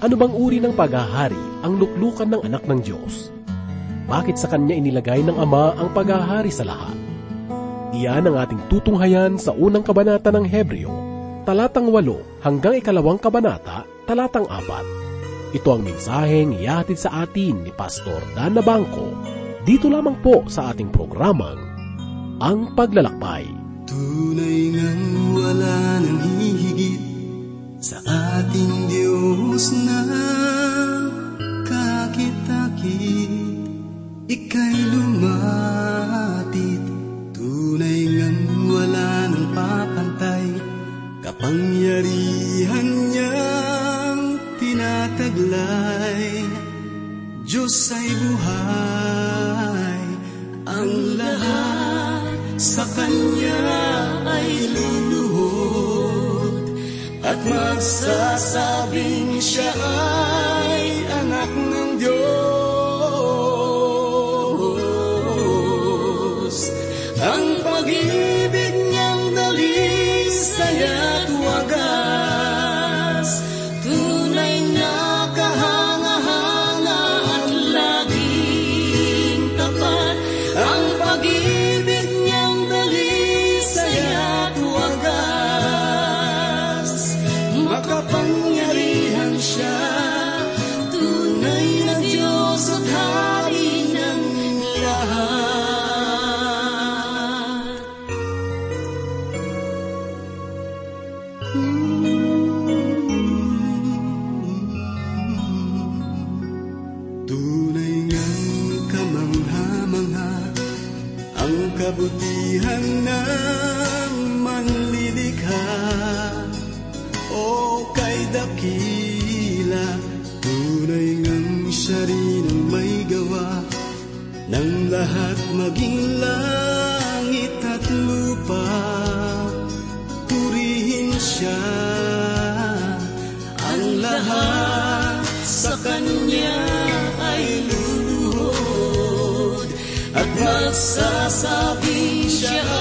Ano bang uri ng paghahari ang luklukan ng anak ng Diyos? Bakit sa kanya inilagay ng Ama ang paghahari sa lahat? Iyan ang ating tutunghayan sa unang kabanata ng Hebreo, talatang 8 hanggang ikalawang kabanata, talatang 4. Ito ang mensaheng ihatid sa atin ni Pastor Dan Bangko, dito lamang po sa ating programang Ang Paglalakbay. Tunay ngang wala hihigit sa ating Diyos na kakit-akit, ika'y lumatit. Tunay ngang wala nang papantay, kapangyarihan niyang tinataglay. Diyos ay buhay, ang lahat sa Kanya ay luluhod at magsasabing siya ay magsasabing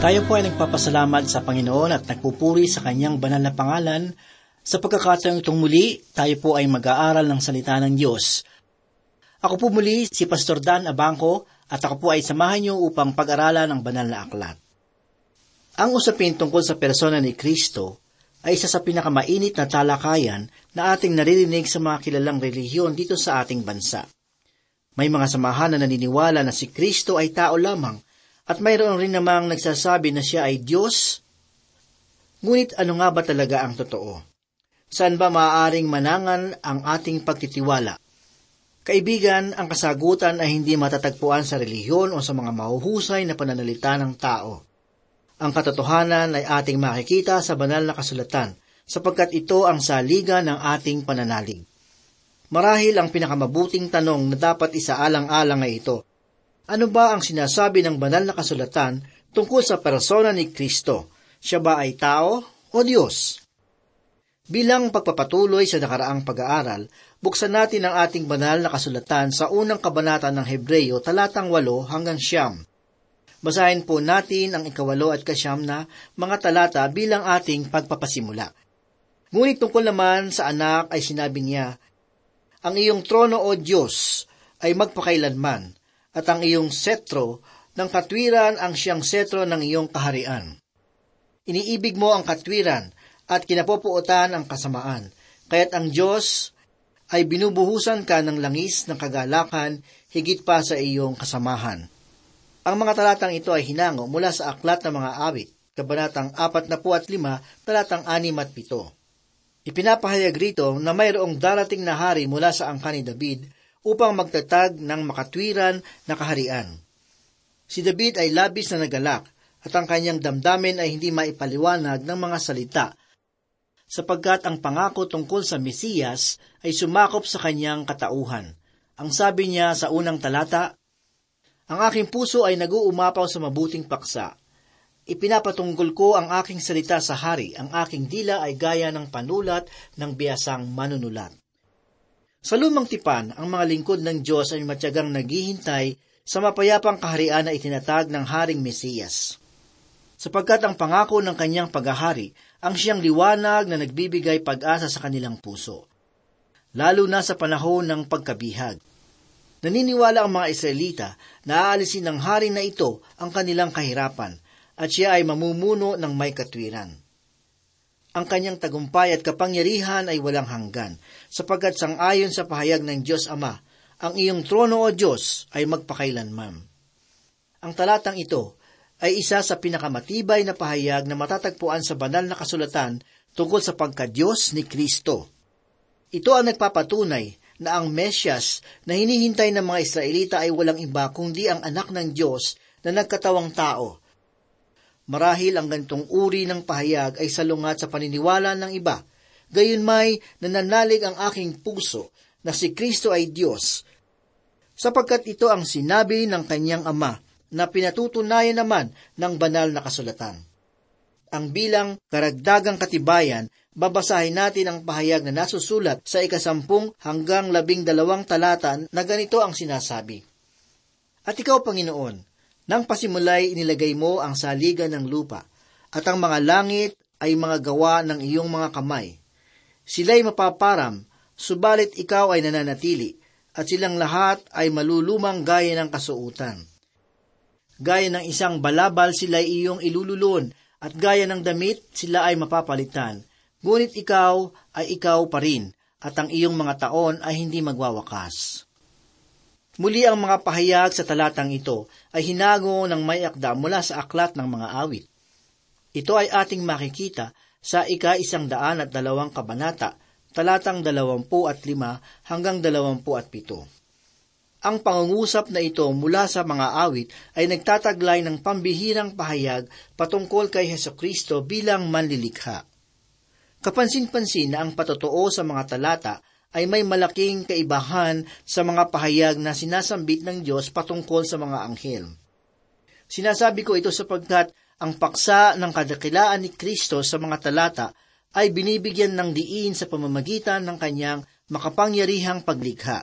Tayo po ay nagpapasalamat sa Panginoon at nagpupuri sa kanyang banal na pangalan. Sa pagkakataong itong muli, tayo po ay mag-aaral ng salita ng Diyos. Ako po muli si Pastor Dan Abangco at ako po ay samahan niyo upang pag-aralan ang banal na aklat. Ang usapin tungkol sa persona ni Kristo ay isa sa pinakamainit na talakayan na ating naririnig sa mga kilalang relihiyon dito sa ating bansa. May mga samahan na naniniwala na si Kristo ay tao lamang at mayroon rin namang nagsasabi na siya ay Diyos. Ngunit ano nga ba talaga ang totoo? Saan ba maaaring manangan ang ating pagtitiwala? Kaibigan, ang kasagutan ay hindi matatagpuan sa relihiyon o sa mga mahuhusay na pananalita ng tao. Ang katotohanan ay ating makikita sa banal na kasulatan, sapagkat ito ang saliga ng ating pananalig. Marahil ang pinakamabuting tanong na dapat isaalang-alang ay ito. Ano ba ang sinasabi ng banal na kasulatan tungkol sa persona ni Kristo? Siya ba ay tao o Diyos? Bilang pagpapatuloy sa nakaraang pag-aaral, buksan natin ang ating banal na kasulatan sa unang kabanata ng Hebreyo talatang 8 hanggang siyam. Basahin po natin ang ikawalo at kasyam na mga talata bilang ating pagpapasimula. Ngunit tungkol naman sa anak ay sinabi niya, Ang iyong trono o Diyos ay magpakailanman, at ang iyong setro ng katwiran ang siyang setro ng iyong kaharian. Iniibig mo ang katwiran at kinapopuotan ang kasamaan, kaya't ang Diyos ay binubuhusan ka ng langis ng kagalakan higit pa sa iyong kasamahan. Ang mga talatang ito ay hinango mula sa aklat ng mga awit, kabanatang 45, talatang 6 at 7. Ipinapahayag rito na mayroong darating na hari mula sa angka ni David upang magtatag ng makatwiran na kaharian. Si David ay labis na nagalak at ang kanyang damdamin ay hindi maipaliwanag ng mga salita sapagkat ang pangako tungkol sa Mesiyas ay sumakop sa kanyang katauhan. Ang sabi niya sa unang talata, Ang aking puso ay naguumapaw sa mabuting paksa. Ipinapatunggol ko ang aking salita sa hari, ang aking dila ay gaya ng panulat ng biyasang manunulat. Sa lumang tipan, ang mga lingkod ng Diyos ay matyagang naghihintay sa mapayapang kaharian na itinatag ng Haring Mesiyas. Sapagkat ang pangako ng kanyang paghahari ang siyang liwanag na nagbibigay pag-asa sa kanilang puso, lalo na sa panahon ng pagkabihag. Naniniwala ang mga Israelita na aalisin ng hari na ito ang kanilang kahirapan at siya ay mamumuno ng may katwiran. Ang kanyang tagumpay at kapangyarihan ay walang hanggan, sapagkat sangayon sa pahayag ng Diyos Ama, ang iyong trono o Diyos ay magpakailanman. Ang talatang ito ay isa sa pinakamatibay na pahayag na matatagpuan sa banal na kasulatan tungkol sa pagka-Diyos ni Kristo. Ito ang nagpapatunay na ang Mesyas na hinihintay ng mga Israelita ay walang iba kundi ang anak ng Diyos na nagkatawang tao. Marahil ang gantong uri ng pahayag ay salungat sa paniniwala ng iba. Gayon may nananalig ang aking puso na si Kristo ay Diyos, sapagkat ito ang sinabi ng kanyang ama na pinatutunayan naman ng banal na kasulatan. Ang bilang karagdagang katibayan, babasahin natin ang pahayag na nasusulat sa ikasampung hanggang labing dalawang talata na ganito ang sinasabi. At ikaw, Panginoon, nang pasimulay inilagay mo ang saligan ng lupa, at ang mga langit ay mga gawa ng iyong mga kamay. Sila'y mapaparam, subalit ikaw ay nananatili, at silang lahat ay malulumang gaya ng kasuutan. Gaya ng isang balabal sila iyong ilululon, at gaya ng damit sila ay mapapalitan. Ngunit ikaw ay ikaw pa rin, at ang iyong mga taon ay hindi magwawakas. Muli ang mga pahayag sa talatang ito ay hinago ng may akda mula sa aklat ng mga awit. Ito ay ating makikita sa ika-isang daan at dalawang kabanata, talatang dalawampu at lima hanggang dalawampu at pito. Ang pangungusap na ito mula sa mga awit ay nagtataglay ng pambihirang pahayag patungkol kay Heso Kristo bilang manlilikha. Kapansin-pansin na ang patotoo sa mga talata ay may malaking kaibahan sa mga pahayag na sinasambit ng Diyos patungkol sa mga anghel. Sinasabi ko ito sapagkat ang paksa ng kadakilaan ni Kristo sa mga talata ay binibigyan ng diin sa pamamagitan ng kanyang makapangyarihang paglikha.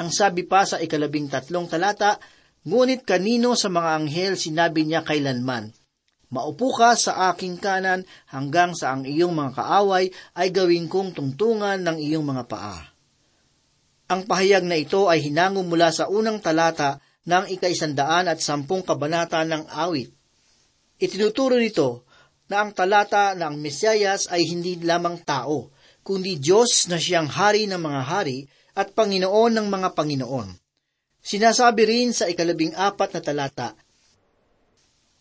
Ang sabi pa sa ikalabing tatlong talata, Ngunit kanino sa mga anghel sinabi niya kailanman, Maupo ka sa aking kanan hanggang sa ang iyong mga kaaway ay gawin kong tungtungan ng iyong mga paa. Ang pahayag na ito ay hinango mula sa unang talata ng ikaisandaan at sampung kabanata ng awit. Itinuturo nito na ang talata ng Mesiyas ay hindi lamang tao, kundi Diyos na siyang hari ng mga hari at Panginoon ng mga Panginoon. Sinasabi rin sa ikalabing apat na talata,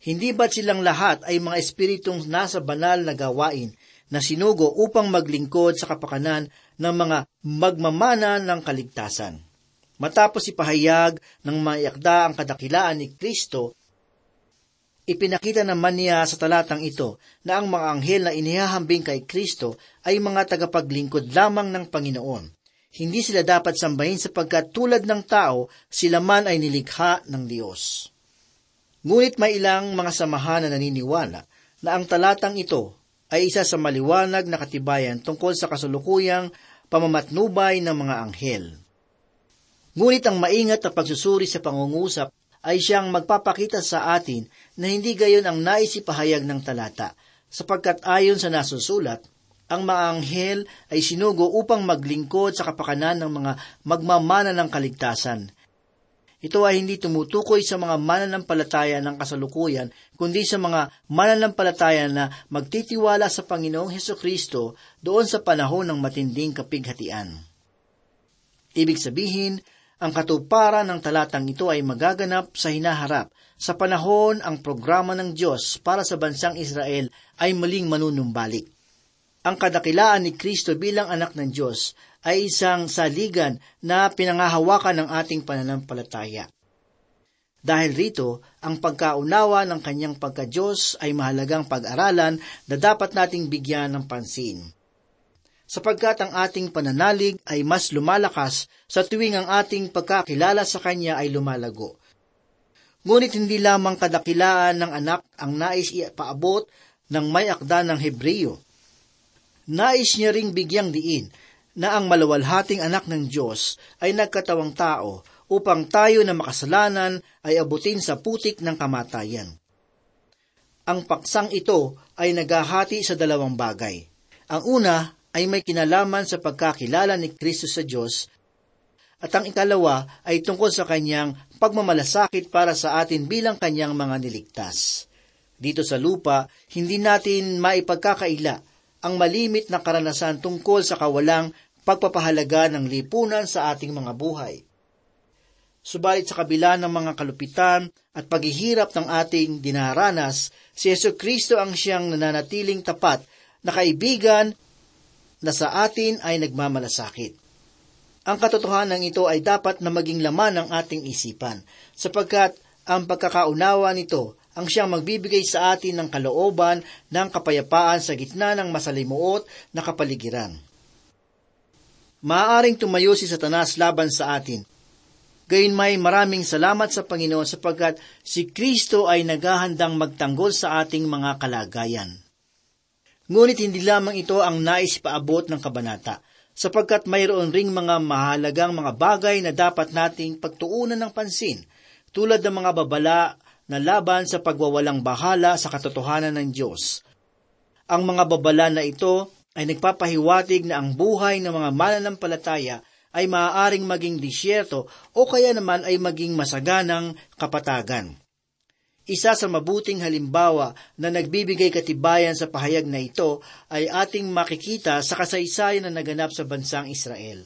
Hindi ba't silang lahat ay mga espiritong nasa banal na gawain na sinugo upang maglingkod sa kapakanan ng mga magmamana ng kaligtasan? Matapos ipahayag ng mayakda ang kadakilaan ni Kristo, ipinakita naman niya sa talatang ito na ang mga anghel na inihahambing kay Kristo ay mga tagapaglingkod lamang ng Panginoon hindi sila dapat sambahin sapagkat tulad ng tao, sila man ay nilikha ng Diyos. Ngunit may ilang mga samahan na naniniwala na ang talatang ito ay isa sa maliwanag na katibayan tungkol sa kasalukuyang pamamatnubay ng mga anghel. Ngunit ang maingat na pagsusuri sa pangungusap ay siyang magpapakita sa atin na hindi gayon ang naisipahayag ng talata, sapagkat ayon sa nasusulat, ang mga anghel ay sinugo upang maglingkod sa kapakanan ng mga magmamana ng kaligtasan. Ito ay hindi tumutukoy sa mga mananampalataya ng kasalukuyan, kundi sa mga mananampalataya na magtitiwala sa Panginoong Heso Kristo doon sa panahon ng matinding kapighatian. Ibig sabihin, ang katuparan ng talatang ito ay magaganap sa hinaharap sa panahon ang programa ng Diyos para sa bansang Israel ay maling manunumbalik. Ang kadakilaan ni Kristo bilang anak ng Diyos ay isang saligan na pinangahawakan ng ating pananampalataya. Dahil rito, ang pagkaunawa ng kanyang pagka-Diyos ay mahalagang pag-aralan na dapat nating bigyan ng pansin. Sapagkat ang ating pananalig ay mas lumalakas sa tuwing ang ating pagkakilala sa Kanya ay lumalago. Ngunit hindi lamang kadakilaan ng anak ang nais ipaabot ng may akda ng Hebreyo nais niya ring bigyang diin na ang malawalhating anak ng Diyos ay nagkatawang tao upang tayo na makasalanan ay abutin sa putik ng kamatayan. Ang paksang ito ay naghahati sa dalawang bagay. Ang una ay may kinalaman sa pagkakilala ni Kristo sa Diyos at ang ikalawa ay tungkol sa kanyang pagmamalasakit para sa atin bilang kanyang mga niligtas. Dito sa lupa, hindi natin maipagkakaila ang malimit na karanasan tungkol sa kawalang pagpapahalaga ng lipunan sa ating mga buhay. Subalit sa kabila ng mga kalupitan at paghihirap ng ating dinaranas, si Yeso Kristo ang siyang nananatiling tapat na kaibigan na sa atin ay nagmamalasakit. Ang katotohanan ito ay dapat na maging laman ng ating isipan, sapagkat ang pagkakaunawa nito ang siyang magbibigay sa atin ng kalooban ng kapayapaan sa gitna ng masalimuot na kapaligiran. Maaaring tumayo si Satanas laban sa atin. Gayun may maraming salamat sa Panginoon sapagkat si Kristo ay naghahandang magtanggol sa ating mga kalagayan. Ngunit hindi lamang ito ang nais paabot ng kabanata, sapagkat mayroon ring mga mahalagang mga bagay na dapat nating pagtuunan ng pansin, tulad ng mga babala na laban sa pagwawalang bahala sa katotohanan ng Diyos. Ang mga babala na ito ay nagpapahiwatig na ang buhay ng mga mananampalataya ay maaaring maging disyerto o kaya naman ay maging masaganang kapatagan. Isa sa mabuting halimbawa na nagbibigay katibayan sa pahayag na ito ay ating makikita sa kasaysayan na naganap sa bansang Israel.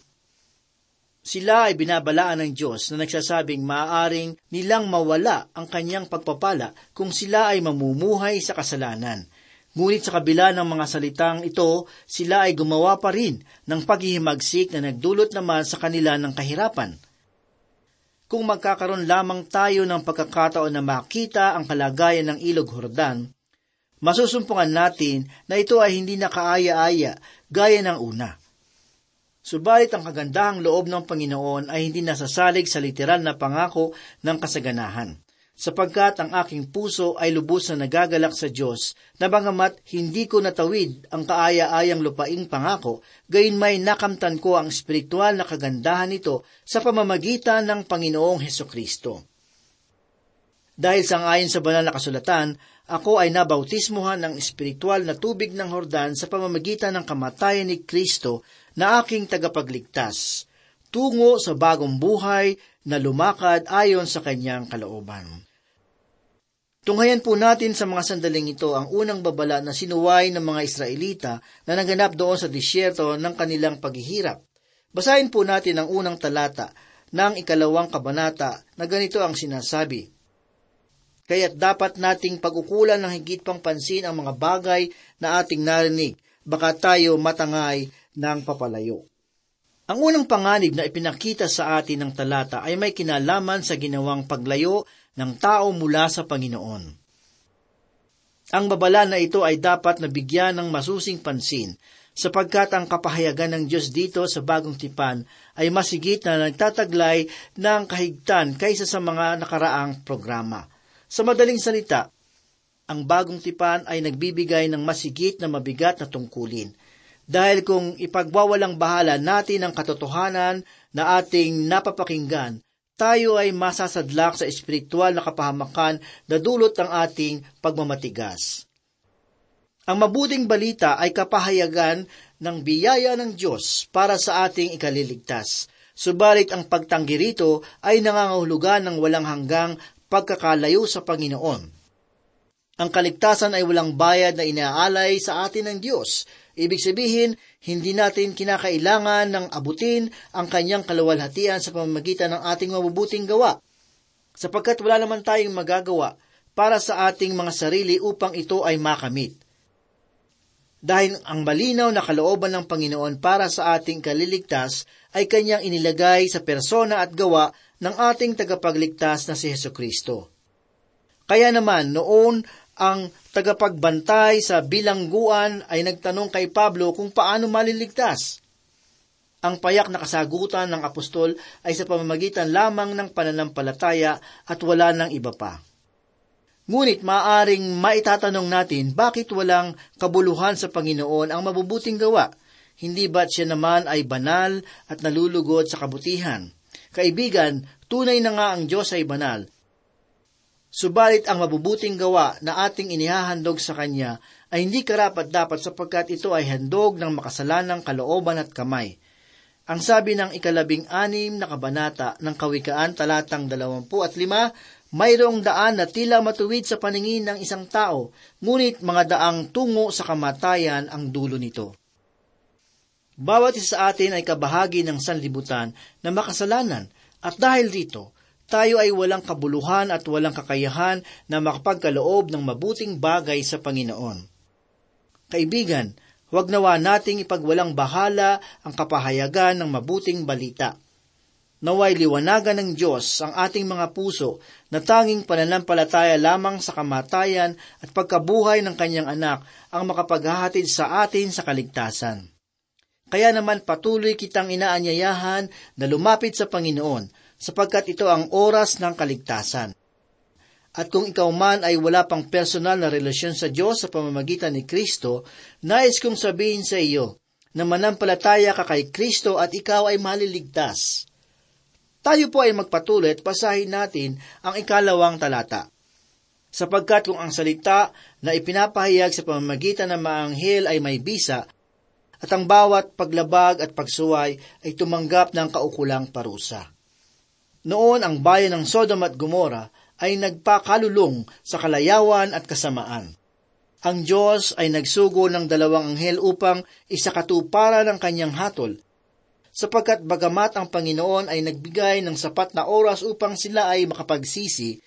Sila ay binabalaan ng Diyos na nagsasabing maaaring nilang mawala ang kanyang pagpapala kung sila ay mamumuhay sa kasalanan. Ngunit sa kabila ng mga salitang ito, sila ay gumawa pa rin ng paghihimagsik na nagdulot naman sa kanila ng kahirapan. Kung magkakaroon lamang tayo ng pagkakataon na makita ang kalagayan ng ilog Hordan, masusumpungan natin na ito ay hindi nakaaya-aya gaya ng una. Subalit ang kagandahang loob ng Panginoon ay hindi nasasalig sa literal na pangako ng kasaganahan, sapagkat ang aking puso ay lubos na nagagalak sa Diyos, na bangamat hindi ko natawid ang kaaya-ayang lupaing pangako, gayon may nakamtan ko ang espiritual na kagandahan nito sa pamamagitan ng Panginoong Heso Kristo. Dahil sa ayon sa banal na kasulatan, ako ay nabautismuhan ng espiritual na tubig ng Hordan sa pamamagitan ng kamatayan ni Kristo na aking tagapagligtas, tungo sa bagong buhay na lumakad ayon sa kanyang kalooban. Tunghayan po natin sa mga sandaling ito ang unang babala na sinuway ng mga Israelita na naganap doon sa disyerto ng kanilang paghihirap. Basahin po natin ang unang talata ng ikalawang kabanata na ganito ang sinasabi. Kaya't dapat nating pag-ukulan ng higit pang pansin ang mga bagay na ating narinig, baka tayo matangay ng papalayo. Ang unang panganib na ipinakita sa atin ng talata ay may kinalaman sa ginawang paglayo ng tao mula sa Panginoon. Ang babala na ito ay dapat nabigyan ng masusing pansin sapagkat ang kapahayagan ng Diyos dito sa bagong tipan ay masigit na nagtataglay ng kahigtan kaysa sa mga nakaraang programa. Sa madaling salita, ang bagong tipan ay nagbibigay ng masigit na mabigat na tungkulin. Dahil kung ipagwawalang bahala natin ang katotohanan na ating napapakinggan, tayo ay masasadlak sa espiritual na kapahamakan na dulot ng ating pagmamatigas. Ang mabuting balita ay kapahayagan ng biyaya ng Diyos para sa ating ikaliligtas. Subalit ang pagtanggi rito ay nangangahulugan ng walang hanggang pagkakalayo sa Panginoon. Ang kaligtasan ay walang bayad na inaalay sa atin ng Diyos. Ibig sabihin, hindi natin kinakailangan ng abutin ang kanyang kaluwalhatian sa pamamagitan ng ating mabubuting gawa. Sapagkat wala naman tayong magagawa para sa ating mga sarili upang ito ay makamit dahil ang malinaw na kalooban ng Panginoon para sa ating kaliligtas ay kanyang inilagay sa persona at gawa ng ating tagapagligtas na si Heso Kristo. Kaya naman, noon ang tagapagbantay sa bilangguan ay nagtanong kay Pablo kung paano maliligtas. Ang payak na kasagutan ng apostol ay sa pamamagitan lamang ng pananampalataya at wala ng iba pa. Ngunit maaring maitatanong natin bakit walang kabuluhan sa Panginoon ang mabubuting gawa. Hindi ba't siya naman ay banal at nalulugod sa kabutihan? Kaibigan, tunay na nga ang Diyos ay banal. Subalit ang mabubuting gawa na ating inihahandog sa Kanya ay hindi karapat dapat sapagkat ito ay handog ng makasalanang kalooban at kamay. Ang sabi ng ikalabing anim na kabanata ng Kawikaan talatang dalawampu at lima, mayroong daan na tila matuwid sa paningin ng isang tao, ngunit mga daang tungo sa kamatayan ang dulo nito. Bawat isa sa atin ay kabahagi ng sanlibutan na makasalanan at dahil dito, tayo ay walang kabuluhan at walang kakayahan na makapagkaloob ng mabuting bagay sa Panginoon. Kaibigan, huwag nawa nating ipagwalang bahala ang kapahayagan ng mabuting balita. Naway liwanagan ng Diyos ang ating mga puso na tanging pananampalataya lamang sa kamatayan at pagkabuhay ng kanyang anak ang makapaghahatid sa atin sa kaligtasan. Kaya naman patuloy kitang inaanyayahan na lumapit sa Panginoon sapagkat ito ang oras ng kaligtasan. At kung ikaw man ay wala pang personal na relasyon sa Diyos sa pamamagitan ni Kristo, nais kong sabihin sa iyo na manampalataya ka kay Kristo at ikaw ay maliligtas. Tayo po ay magpatuloy at basahin natin ang ikalawang talata. Sapagkat kung ang salita na ipinapahayag sa pamamagitan ng mga anghel ay may bisa, at ang bawat paglabag at pagsuway ay tumanggap ng kaukulang parusa. Noon ang bayan ng Sodom at Gomora ay nagpakalulong sa kalayawan at kasamaan. Ang Diyos ay nagsugo ng dalawang anghel upang isakatuparan ang kanyang hatol sapagkat bagamat ang Panginoon ay nagbigay ng sapat na oras upang sila ay makapagsisi,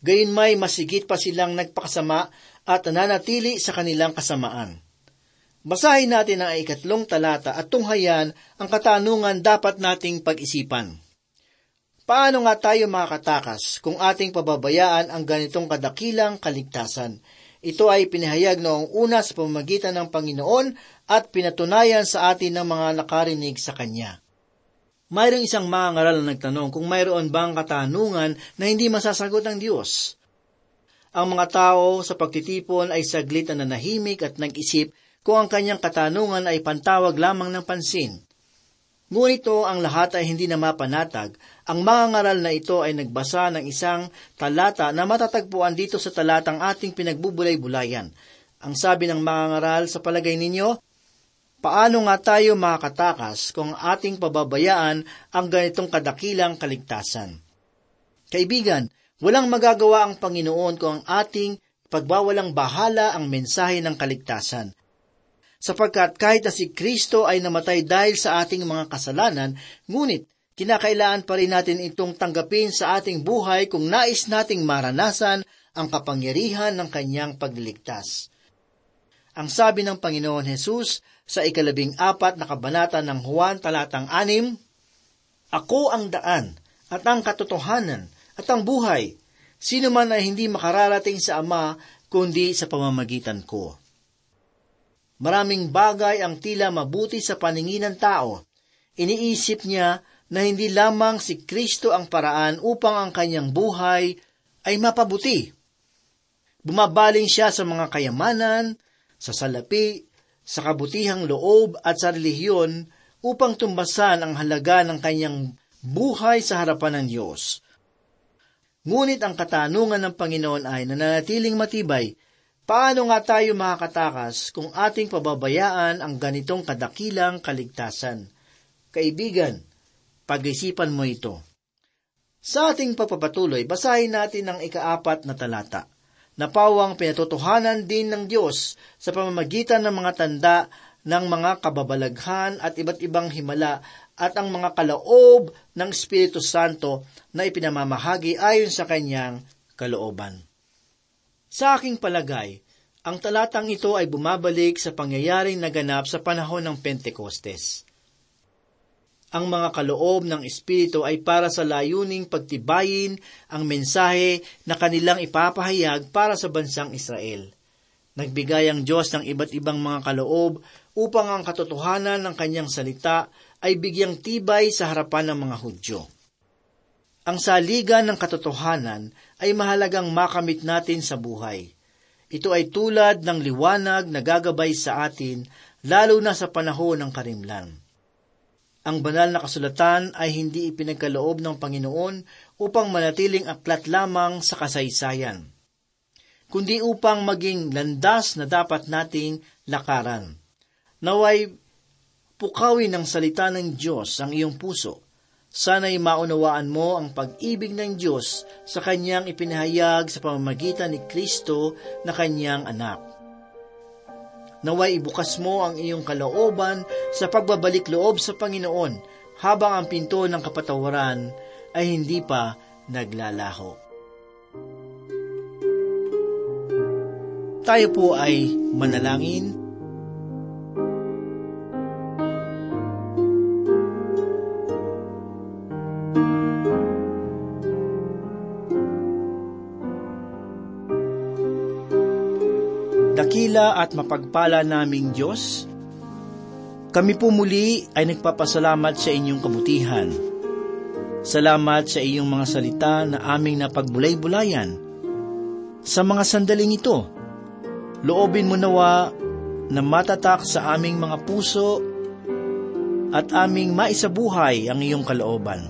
gayon may masigit pa silang nagpakasama at nananatili sa kanilang kasamaan. Basahin natin ang ikatlong talata at tunghayan ang katanungan dapat nating pag-isipan. Paano nga tayo makakatakas kung ating pababayaan ang ganitong kadakilang kaligtasan? Ito ay pinahayag noong una sa pamamagitan ng Panginoon at pinatunayan sa atin ng mga nakarinig sa Kanya. Mayroong isang mga ngaral na nagtanong kung mayroon bang katanungan na hindi masasagot ng Diyos. Ang mga tao sa pagtitipon ay saglit na nanahimik at nag-isip kung ang kanyang katanungan ay pantawag lamang ng pansin. Ngunit ito ang lahat ay hindi na mapanatag. Ang mga ngaral na ito ay nagbasa ng isang talata na matatagpuan dito sa talatang ating pinagbubulay-bulayan. Ang sabi ng mga ngaral sa palagay ninyo, Paano nga tayo makakatakas kung ating pababayaan ang ganitong kadakilang kaligtasan? Kaibigan, walang magagawa ang Panginoon kung ang ating pagbawalang bahala ang mensahe ng kaligtasan. Sapagkat kahit na si Kristo ay namatay dahil sa ating mga kasalanan, ngunit kinakailangan pa rin natin itong tanggapin sa ating buhay kung nais nating maranasan ang kapangyarihan ng kanyang pagliligtas. Ang sabi ng Panginoon Hesus sa ikalabing apat na kabanata ng Juan talatang anim, Ako ang daan at ang katotohanan at ang buhay. Sino man ay hindi makararating sa Ama kundi sa pamamagitan ko. Maraming bagay ang tila mabuti sa paningin ng tao. Iniisip niya na hindi lamang si Kristo ang paraan upang ang kanyang buhay ay mapabuti. Bumabaling siya sa mga kayamanan, sa salapi, sa kabutihang loob at sa relihiyon upang tumbasan ang halaga ng kanyang buhay sa harapan ng Diyos. Ngunit ang katanungan ng Panginoon ay nananatiling matibay, paano nga tayo makakatakas kung ating pababayaan ang ganitong kadakilang kaligtasan? Kaibigan, pag-isipan mo ito. Sa ating pagpapatuloy, basahin natin ang ikaapat na talata. Napawang pinatotohanan din ng Diyos sa pamamagitan ng mga tanda ng mga kababalaghan at iba't ibang himala at ang mga kalaob ng Espiritu Santo na ipinamamahagi ayon sa kanyang kalooban. Sa aking palagay, ang talatang ito ay bumabalik sa pangyayaring naganap sa panahon ng Pentecostes ang mga kaloob ng Espiritu ay para sa layuning pagtibayin ang mensahe na kanilang ipapahayag para sa bansang Israel. Nagbigay ang Diyos ng iba't ibang mga kaloob upang ang katotohanan ng kanyang salita ay bigyang tibay sa harapan ng mga Hudyo. Ang saligan ng katotohanan ay mahalagang makamit natin sa buhay. Ito ay tulad ng liwanag na gagabay sa atin, lalo na sa panahon ng karimlan. Ang banal na kasulatan ay hindi ipinagkaloob ng Panginoon upang manatiling aklat lamang sa kasaysayan, kundi upang maging landas na dapat nating lakaran. Naway pukawin ng salita ng Diyos ang iyong puso. Sana'y maunawaan mo ang pag-ibig ng Diyos sa Kanyang ipinahayag sa pamamagitan ni Kristo na Kanyang anak. Naway ibukas mo ang iyong kalooban sa pagbabalik loob sa Panginoon habang ang pinto ng kapatawaran ay hindi pa naglalaho. Tayo po ay manalangin. Dakila at mapagpala naming Diyos, kami po muli ay nagpapasalamat sa inyong kabutihan. Salamat sa iyong mga salita na aming napagbulay-bulayan. Sa mga sandaling ito, loobin mo nawa na matatak sa aming mga puso at aming maisabuhay ang iyong kalooban.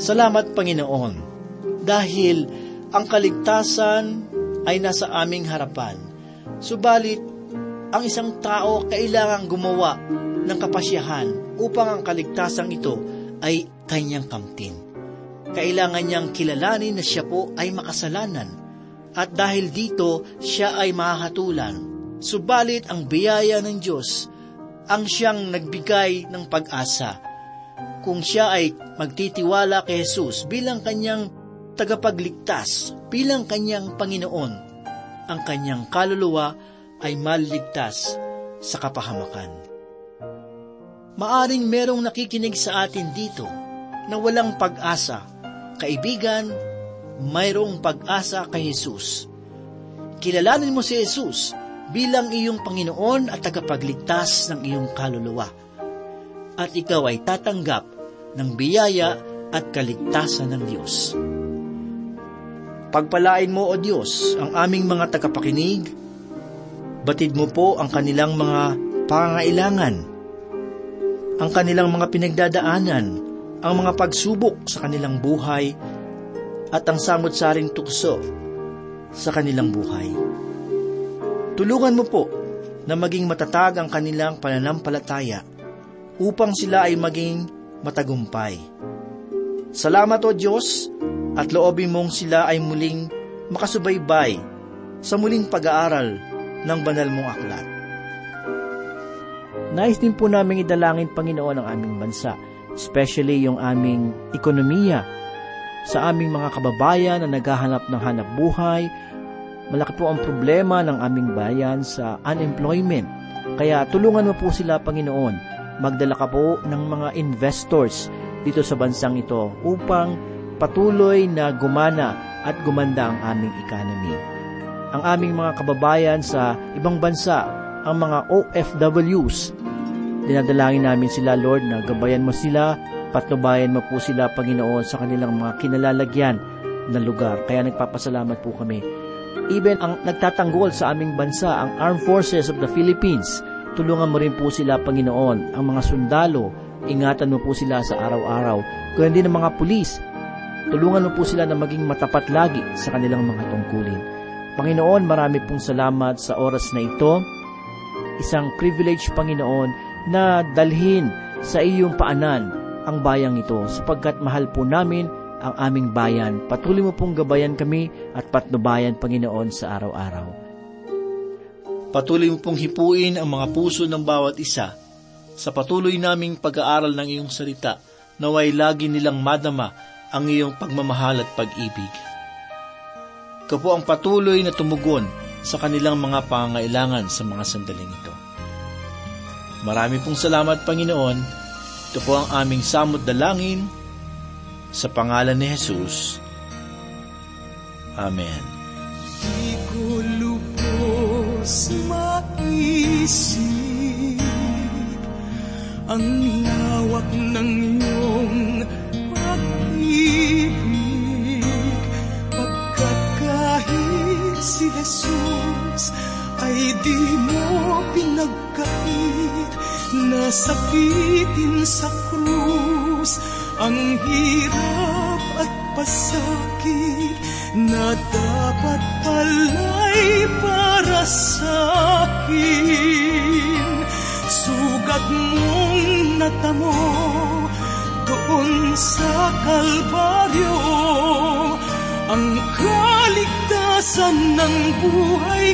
Salamat, Panginoon, dahil ang kaligtasan ay nasa aming harapan. Subalit, ang isang tao kailangang gumawa ng kapasyahan upang ang kaligtasang ito ay kanyang kamtin. Kailangan niyang kilalanin na siya po ay makasalanan at dahil dito siya ay mahatulan. Subalit ang biyaya ng Diyos ang siyang nagbigay ng pag-asa. Kung siya ay magtitiwala kay Jesus bilang kanyang tagapagligtas bilang kanyang Panginoon, ang kanyang kaluluwa ay maligtas sa kapahamakan. Maaring merong nakikinig sa atin dito na walang pag-asa. Kaibigan, mayroong pag-asa kay Jesus. Kilalanin mo si Jesus bilang iyong Panginoon at tagapagligtas ng iyong kaluluwa. At ikaw ay tatanggap ng biyaya at kaligtasan ng Diyos. Pagpalain mo, O Diyos, ang aming mga tagapakinig. Batid mo po ang kanilang mga pangailangan, ang kanilang mga pinagdadaanan, ang mga pagsubok sa kanilang buhay, at ang samot-saring tukso sa kanilang buhay. Tulungan mo po na maging matatag ang kanilang pananampalataya upang sila ay maging matagumpay. Salamat o Diyos at loobin mong sila ay muling makasubaybay sa muling pag-aaral ng banal mong aklat. Nais din po namin idalangin, Panginoon, ang aming bansa, especially yung aming ekonomiya, sa aming mga kababayan na naghahanap ng hanap buhay. Malaki po ang problema ng aming bayan sa unemployment. Kaya tulungan mo po sila, Panginoon. Magdala ka po ng mga investors dito sa bansang ito upang patuloy na gumana at gumanda ang aming economy. Ang aming mga kababayan sa ibang bansa ang mga OFWs. Dinadalangin namin sila, Lord, na gabayan mo sila, patnubayan mo po sila, Panginoon, sa kanilang mga kinalalagyan na lugar. Kaya nagpapasalamat po kami. Even ang nagtatanggol sa aming bansa, ang Armed Forces of the Philippines, tulungan mo rin po sila, Panginoon, ang mga sundalo, ingatan mo po sila sa araw-araw. Kaya din ang mga pulis, tulungan mo po sila na maging matapat lagi sa kanilang mga tungkulin. Panginoon, marami pong salamat sa oras na ito. Isang privilege, Panginoon, na dalhin sa iyong paanan ang bayang ito sapagkat mahal po namin ang aming bayan. Patuloy mo pong gabayan kami at patnubayan, Panginoon, sa araw-araw. Patuloy mo pong hipuin ang mga puso ng bawat isa sa patuloy naming pag-aaral ng iyong salita naway lagi nilang madama ang iyong pagmamahal at pag-ibig. Ikaw po ang patuloy na tumugon sa kanilang mga pangangailangan sa mga sandaling ito. Marami pong salamat, Panginoon. Ito po ang aming samot dalangin sa pangalan ni Jesus. Amen. Di ko lubos Ang lawak ng iyong si Jesus ay di mo pinagkait Nasakitin sa krus ang hirap at pasakit na dapat pala'y para sa akin. Sugat mong natamo doon sa Kalbaryo ang kaligtasan ng buhay